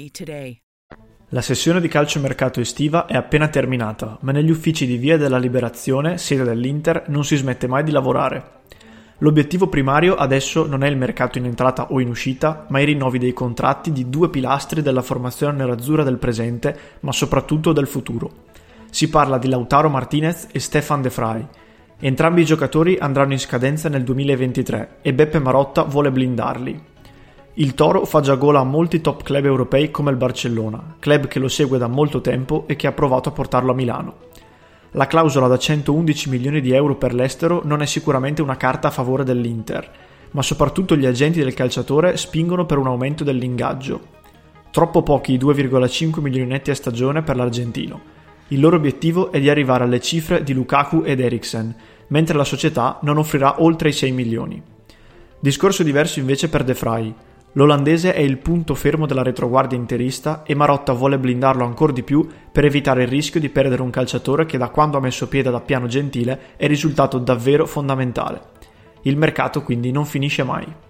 1-888-RECOVERY today. La sessione di calciomercato estiva è appena terminata, ma negli uffici di Via della Liberazione, sede dell'Inter, non si smette mai di lavorare. L'obiettivo primario adesso non è il mercato in entrata o in uscita, ma i rinnovi dei contratti di due pilastri della formazione nerazzurra del presente, ma soprattutto del futuro. Si parla di Lautaro Martinez e Stefan De Vrij. Entrambi i giocatori andranno in scadenza nel 2023 e Beppe Marotta vuole blindarli. Il Toro fa già gola a molti top club europei come il Barcellona, club che lo segue da molto tempo e che ha provato a portarlo a Milano. La clausola da 111 milioni di euro per l'estero non è sicuramente una carta a favore dell'Inter, ma soprattutto gli agenti del calciatore spingono per un aumento dell'ingaggio. Troppo pochi i 2,5 milioni netti a stagione per l'argentino. Il loro obiettivo è di arrivare alle cifre di Lukaku ed Eriksen, mentre la società non offrirà oltre i 6 milioni. Discorso diverso invece per De Vrij. L'olandese è il punto fermo della retroguardia interista e Marotta vuole blindarlo ancora di più per evitare il rischio di perdere un calciatore che da quando ha messo piede da piano gentile è risultato davvero fondamentale. Il mercato quindi non finisce mai.